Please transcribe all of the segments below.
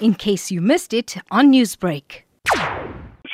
in case you missed it on Newsbreak.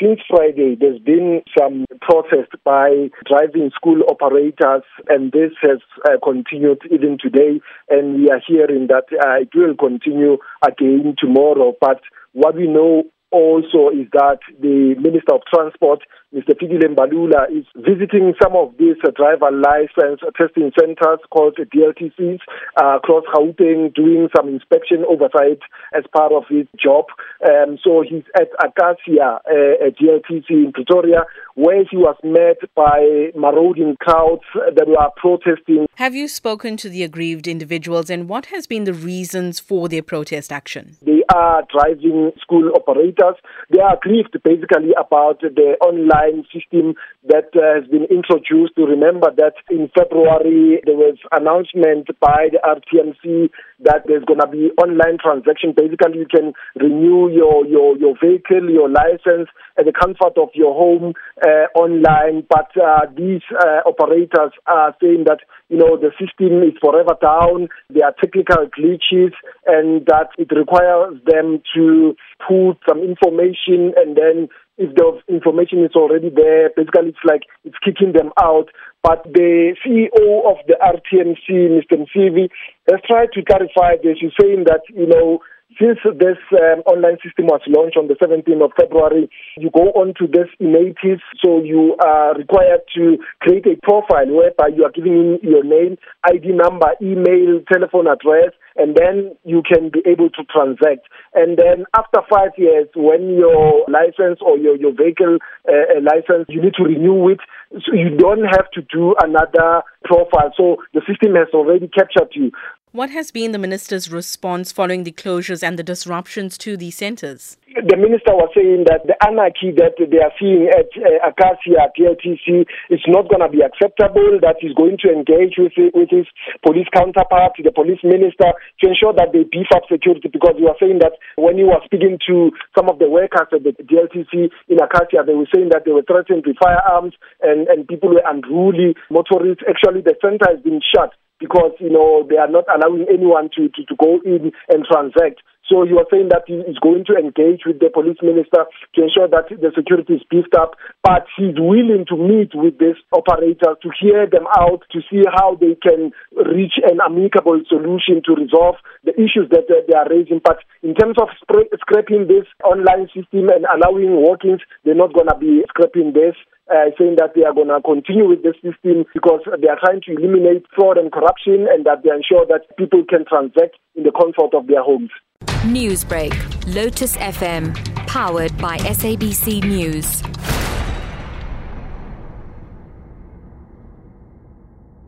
Since Friday, there's been some protest by driving school operators, and this has uh, continued even today. And we are hearing that uh, it will continue again tomorrow. But what we know also is that the Minister of Transport, Mr. Fikile Mbalula, is visiting some of these uh, driver license testing centers called DLTCs uh, across Gauteng, doing some inspection oversight as part of his job. Um, so he's at Akasia, uh, a DLTC in Pretoria, where he was met by marauding crowds that were protesting. Have you spoken to the aggrieved individuals and what has been the reasons for their protest action? They are driving school operators. They are aggrieved basically about the online system that uh, has been introduced. To remember that in February there was announcement by the RTMC that there's going to be online transaction. Basically, you can renew your, your, your vehicle, your license at the comfort of your home uh, online. But uh, these uh, operators are saying that you know the system is forever down. There are technical glitches, and that it requires them to put some information and then if the information is already there, basically it's like it's kicking them out. But the CEO of the RTMC, Mr. Msibi, has tried to clarify this. He's saying that, you know, since this um, online system was launched on the 17th of February, you go on to this NaTIS, so you are required to create a profile whereby you are giving in your name, ID number, email, telephone address, and then you can be able to transact. And then after five years, when your license or your, your vehicle uh, license, you need to renew it. So you don't have to do another profile. So the system has already captured you. What has been the minister's response following the closures and the disruptions to these centres? The minister was saying that the anarchy that they are seeing at uh, Akasia DLTC is not going to be acceptable, that he's going to engage with, with his police counterpart, the police minister, to ensure that they beef up security. Because he was saying that when he was speaking to some of the workers at the DLTC in Akasia, they were saying that they were threatened with firearms and, and people were unruly. Motorists. Actually, the center has been shut because you know they are not allowing anyone to, to, to go in and transact. So you are saying that he is going to engage with the police minister to ensure that the security is beefed up, but he's willing to meet with these operators to hear them out, to see how they can reach an amicable solution to resolve the issues that they are raising. But in terms of scrapping this online system and allowing walk-ins, they're not going to be scrapping this uh, saying that they are going to continue with the system because they are trying to eliminate fraud and corruption and that they ensure that people can transact in the comfort of their homes. Newsbreak, Lotus FM, powered by SABC News.